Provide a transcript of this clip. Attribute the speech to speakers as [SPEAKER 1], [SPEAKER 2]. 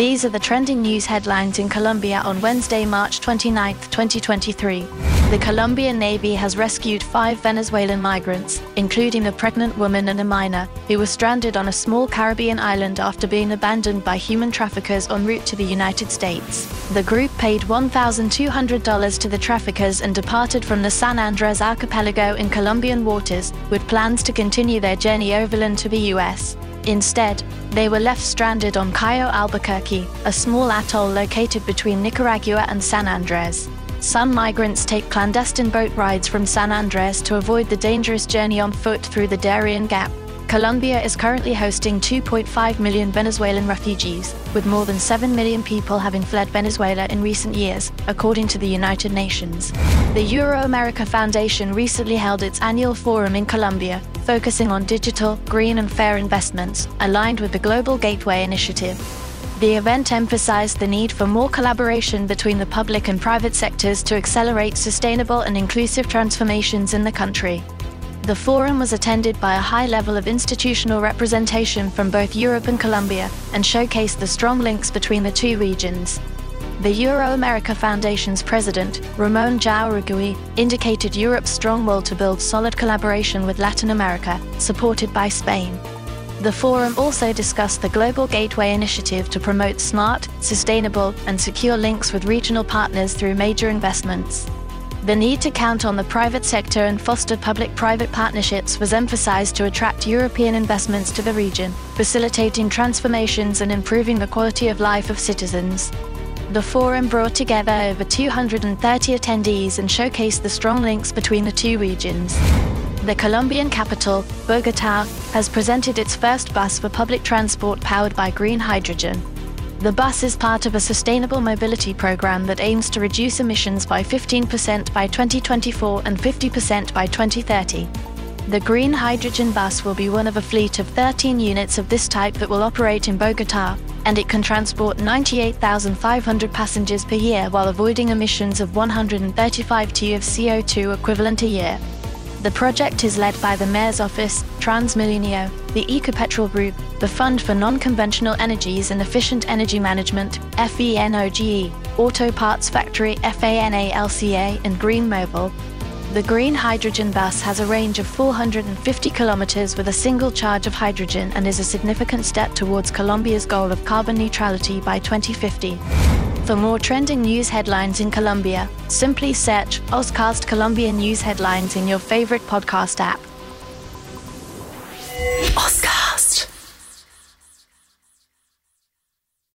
[SPEAKER 1] These are the trending news headlines in Colombia on Wednesday, March 29, 2023. The Colombian Navy has rescued five Venezuelan migrants, including a pregnant woman and a minor, who were stranded on a small Caribbean island after being abandoned by human traffickers en route to the United States. The group paid $1,200 to the traffickers and departed from the San Andres archipelago in Colombian waters, with plans to continue their journey overland to the US. Instead, they were left stranded on Cayo Albuquerque, a small atoll located between Nicaragua and San Andres. Some migrants take clandestine boat rides from San Andres to avoid the dangerous journey on foot through the Darien Gap. Colombia is currently hosting 2.5 million Venezuelan refugees, with more than 7 million people having fled Venezuela in recent years, according to the United Nations. The Euroamerica Foundation recently held its annual forum in Colombia, focusing on digital, green, and fair investments, aligned with the Global Gateway Initiative. The event emphasized the need for more collaboration between the public and private sectors to accelerate sustainable and inclusive transformations in the country. The forum was attended by a high level of institutional representation from both Europe and Colombia and showcased the strong links between the two regions. The Euroamerica Foundation's president, Ramon Jauregui, indicated Europe's strong will to build solid collaboration with Latin America, supported by Spain. The forum also discussed the Global Gateway Initiative to promote smart, sustainable, and secure links with regional partners through major investments. The need to count on the private sector and foster public private partnerships was emphasized to attract European investments to the region, facilitating transformations and improving the quality of life of citizens. The forum brought together over 230 attendees and showcased the strong links between the two regions. The Colombian capital, Bogota, has presented its first bus for public transport powered by green hydrogen. The bus is part of a sustainable mobility program that aims to reduce emissions by 15% by 2024 and 50% by 2030. The green hydrogen bus will be one of a fleet of 13 units of this type that will operate in Bogota, and it can transport 98,500 passengers per year while avoiding emissions of 135 t of CO2 equivalent a year. The project is led by the Mayor's Office, Transmilenio, the Ecopetrol Group, the Fund for Non-Conventional Energies and Efficient Energy Management, FENOGE, Auto Parts Factory, FANALCA, and Green Mobile. The green hydrogen bus has a range of 450 kilometers with a single charge of hydrogen and is a significant step towards Colombia's goal of carbon neutrality by 2050. For more trending news headlines in Colombia, simply search Oscast Colombia News Headlines in your favorite podcast app.